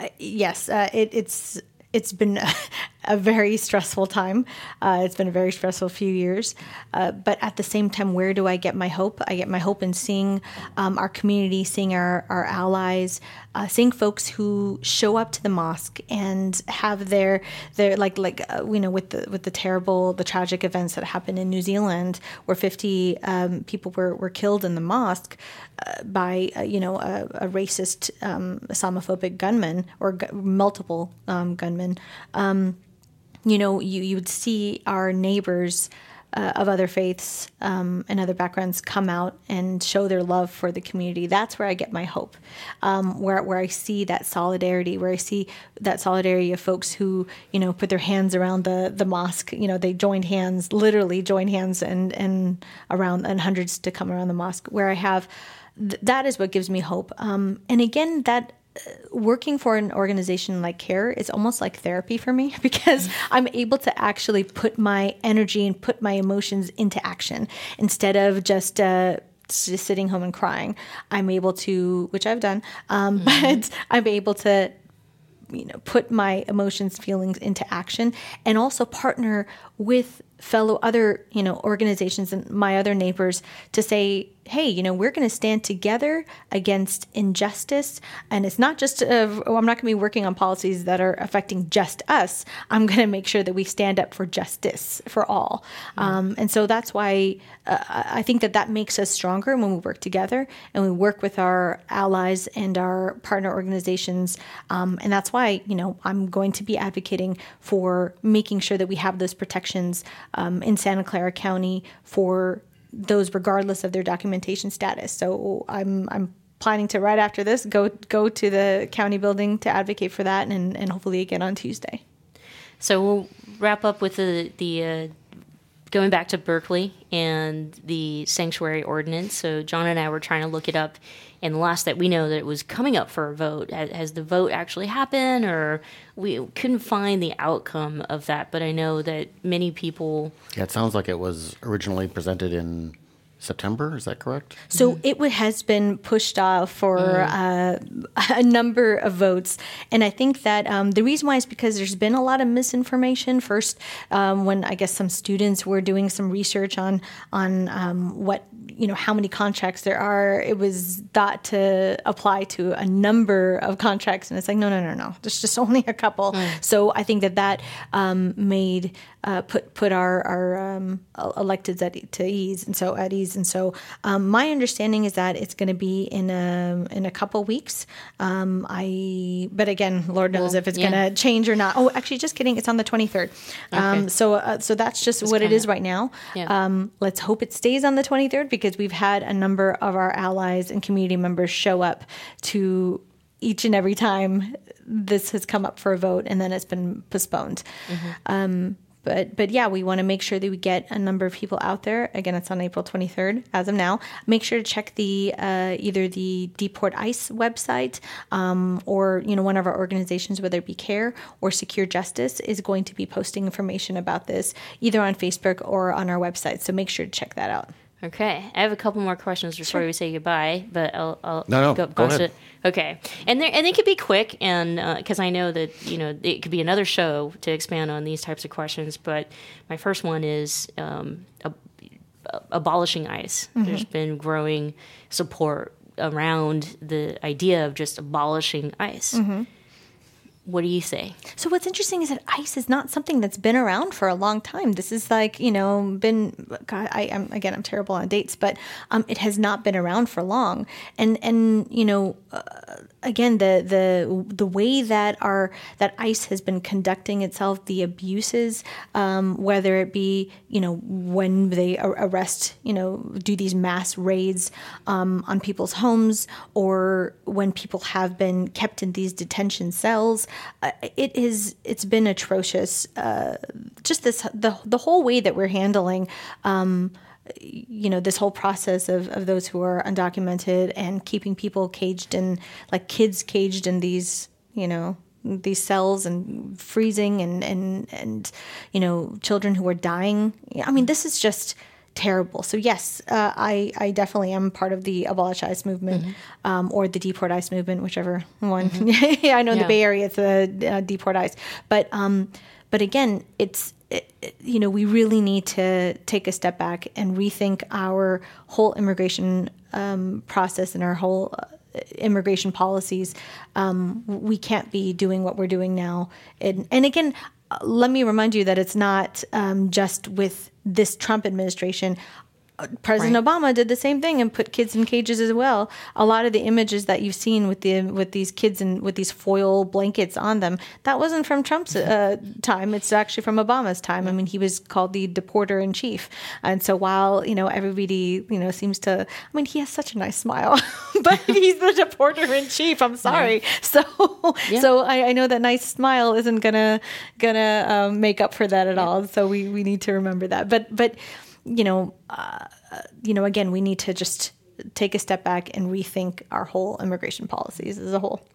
uh, yes uh, it, it's it's been a very stressful time. Uh, it's been a very stressful few years. Uh, but at the same time, where do I get my hope? I get my hope in seeing um, our community, seeing our, our allies, uh, seeing folks who show up to the mosque and have their their like like uh, you know with the with the terrible the tragic events that happened in New Zealand where 50 um, people were, were killed in the mosque uh, by uh, you know a, a racist um, Islamophobic gunman or gu- multiple um, gunmen. You know, you, you would see our neighbors uh, of other faiths um, and other backgrounds come out and show their love for the community. That's where I get my hope, um, where where I see that solidarity, where I see that solidarity of folks who you know put their hands around the the mosque. You know, they joined hands, literally joined hands, and and around and hundreds to come around the mosque. Where I have. Th- that is what gives me hope. Um, and again, that working for an organization like CAIR is almost like therapy for me because I'm able to actually put my energy and put my emotions into action instead of just uh, just sitting home and crying. I'm able to, which I've done, um, mm-hmm. but I'm able to you know put my emotions feelings into action and also partner with fellow other you know organizations and my other neighbors to say hey, you know, we're going to stand together against injustice. And it's not just, oh, I'm not going to be working on policies that are affecting just us. I'm going to make sure that we stand up for justice for all. Mm-hmm. Um, and so that's why uh, I think that that makes us stronger when we work together and we work with our allies and our partner organizations. Um, and that's why, you know, I'm going to be advocating for making sure that we have those protections um, in Santa Clara County for those regardless of their documentation status. So I'm I'm planning to right after this go go to the county building to advocate for that and, and hopefully again on Tuesday. So we'll wrap up with the the uh, going back to Berkeley and the sanctuary ordinance. So John and I were trying to look it up, and the last that we know that it was coming up for a vote. Has, has the vote actually happened, or we couldn't find the outcome of that? But I know that many people. Yeah, it sounds like it was originally presented in September. Is that correct? So mm. it has been pushed off for mm. uh, a number of votes, and I think that um, the reason why is because there's been a lot of misinformation. First, um, when I guess some students were doing some research on on um, what you know how many contracts there are, it was thought to apply to a number of contracts, and it's like no, no, no, no. There's just only a couple. Mm. So I think that that um, made uh, put put our our um, electeds at to ease, and so at ease. And so um, my understanding is that it's going to be in a in a couple weeks. Um, I but again, Lord knows well, if it's yeah. going to change or not. Oh, actually, just kidding. It's on the twenty third. Um, okay. so uh, so that's just what kinda, it is right now. Yeah. Um, let's hope it stays on the twenty third because we've had a number of our allies and community members show up to each and every time this has come up for a vote and then it's been postponed. Mm-hmm. Um, but but yeah, we want to make sure that we get a number of people out there. Again, it's on April 23rd as of now. Make sure to check the uh, either the Deport ICE website um, or you know one of our organizations, whether it be CAIR or Secure Justice, is going to be posting information about this either on Facebook or on our website. So make sure to check that out. Okay, I have a couple more questions before sure. we say goodbye, but I'll, I'll no, no, go, go ahead. It. Okay, and they and they could be quick, and because uh, I know that you know it could be another show to expand on these types of questions. But my first one is um, ab- abolishing ICE. Mm-hmm. There's been growing support around the idea of just abolishing ICE. Mm-hmm. What do you say? So what's interesting is that ICE is not something that's been around for a long time. This is like you know been. God, I am again. I'm terrible on dates, but um, it has not been around for long. And and you know, uh, again, the the the way that our that ICE has been conducting itself, the abuses, um, whether it be you know when they arrest, you know, do these mass raids um, on people's homes, or when people have been kept in these detention cells uh, it is it's been atrocious. Uh, just this the the whole way that we're handling. Um, you know this whole process of, of those who are undocumented and keeping people caged in like kids caged in these you know these cells and freezing and and and you know children who are dying i mean this is just terrible. So yes, uh, I I definitely am part of the abolish ICE movement mm-hmm. um, or the deport ICE movement, whichever one. Mm-hmm. I know yeah. in the Bay Area it's the uh, deport ICE, but um, but again, it's it, it, you know we really need to take a step back and rethink our whole immigration um, process and our whole. Uh, immigration policies um, we can't be doing what we're doing now and, and again let me remind you that it's not um, just with this Trump administration. President right. Obama did the same thing and put kids in cages as well. A lot of the images that you've seen with the with these kids and with these foil blankets on them, that wasn't from Trump's uh, time. It's actually from Obama's time. I mean, he was called the deporter in chief. And so while you know everybody you know seems to, I mean, he has such a nice smile, but he's the deporter in chief. I'm sorry. Yeah. So yeah. so I, I, know that nice smile isn't gonna gonna um, make up for that at yeah. all. So we we need to remember that. But but you know, uh, you know, again, we need to just take a step back and rethink our whole immigration policies as a whole.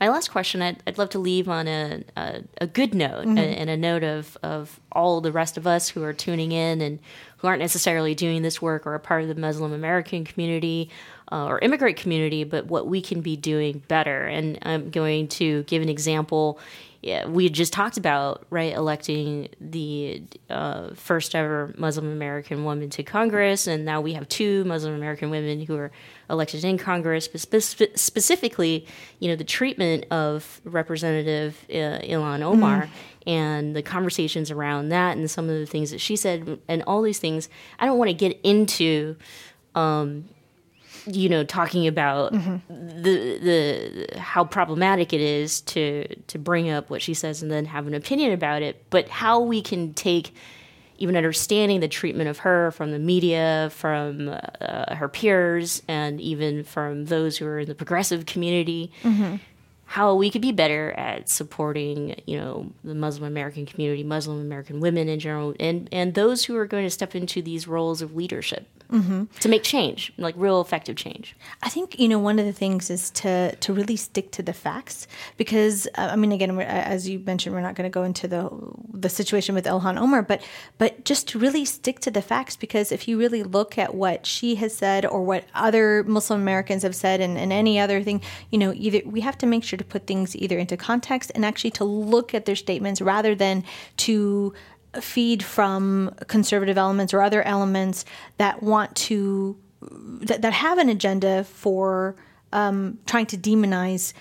My last question, I'd, I'd love to leave on a, a, a good note mm-hmm. and a note of, of all the rest of us who are tuning in and who aren't necessarily doing this work or a part of the Muslim American community uh, or immigrant community, but what we can be doing better. And I'm going to give an example. Yeah, we just talked about right electing the uh, first ever Muslim American woman to Congress, and now we have two Muslim American women who are elected in Congress. But spe- specifically, you know, the treatment of Representative uh, Ilhan Omar. Mm and the conversations around that and some of the things that she said and all these things i don't want to get into um, you know talking about mm-hmm. the the how problematic it is to to bring up what she says and then have an opinion about it but how we can take even understanding the treatment of her from the media from uh, her peers and even from those who are in the progressive community mm-hmm how we could be better at supporting, you know, the Muslim American community, Muslim American women in general, and and those who are going to step into these roles of leadership mm-hmm. to make change, like real effective change. I think you know one of the things is to to really stick to the facts because uh, I mean again as you mentioned we're not going to go into the the situation with Ilhan Omar, but but just to really stick to the facts because if you really look at what she has said or what other Muslim Americans have said and, and any other thing, you know, either we have to make sure to put things either into context and actually to look at their statements rather than to feed from conservative elements or other elements that want to that, that have an agenda for um, trying to demonize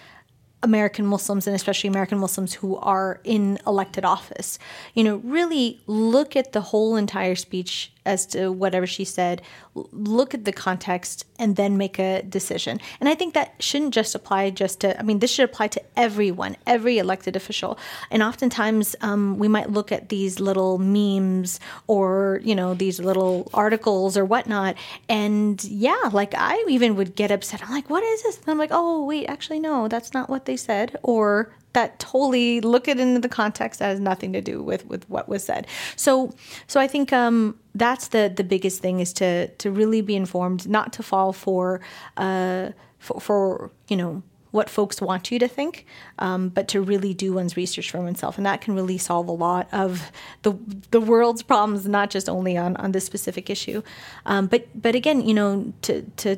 American Muslims and especially American Muslims who are in elected office. You know, really look at the whole entire speech as to whatever she said, look at the context, and then make a decision. And I think that shouldn't just apply just to, I mean, this should apply to everyone, every elected official. And oftentimes um, we might look at these little memes or, you know, these little articles or whatnot. And yeah, like I even would get upset. I'm like, what is this? And I'm like, oh, wait, actually, no, that's not what they said. Or that totally look it into the context that has nothing to do with with what was said. So so I think um, that's the the biggest thing is to to really be informed, not to fall for uh, for, for you know what folks want you to think, um, but to really do one's research for oneself, and that can really solve a lot of the the world's problems, not just only on on this specific issue. Um, but but again, you know, to to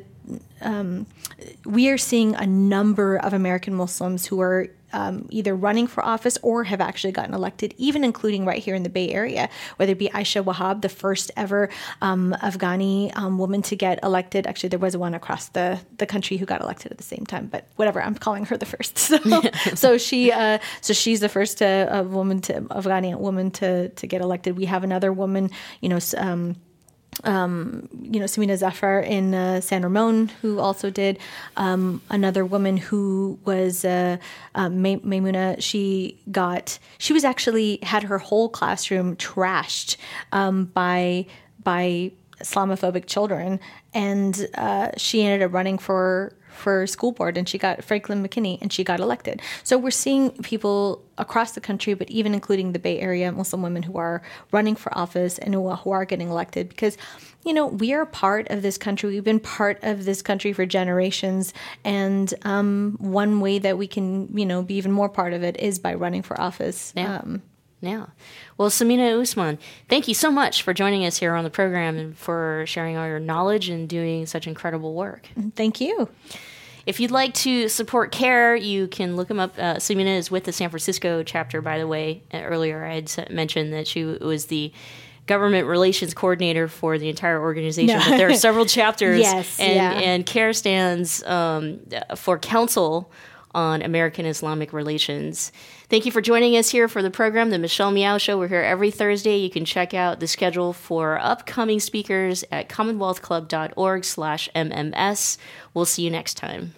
um, we are seeing a number of American Muslims who are um, either running for office or have actually gotten elected, even including right here in the Bay Area, whether it be Aisha Wahab, the first ever um, Afghani um, woman to get elected. Actually, there was one across the, the country who got elected at the same time, but whatever, I'm calling her the first. So, so she, uh, so she's the first uh, woman to Afghani woman to to get elected. We have another woman, you know um, um, you know, Sabina Zafar in uh, San Ramon, who also did. Um, another woman who was uh, uh, May- Maimuna, she got, she was actually had her whole classroom trashed um, by by Islamophobic children, and uh, she ended up running for for school board and she got Franklin McKinney and she got elected. So we're seeing people across the country, but even including the Bay Area Muslim women who are running for office and who, who are getting elected because, you know, we are part of this country. We've been part of this country for generations. And um, one way that we can, you know, be even more part of it is by running for office. Yeah. Um, yeah. Well, Sameena Usman, thank you so much for joining us here on the program and for sharing all your knowledge and doing such incredible work. Thank you. If you'd like to support CAIR, you can look them up. Uh, Sameena is with the San Francisco chapter, by the way. Uh, earlier, I had mentioned that she was the government relations coordinator for the entire organization. No. But there are several chapters. yes, and, yeah. and CAIR stands um, for Council on American Islamic Relations. Thank you for joining us here for the program, The Michelle Meow Show. We're here every Thursday. You can check out the schedule for upcoming speakers at commonwealthclub.org slash MMS. We'll see you next time.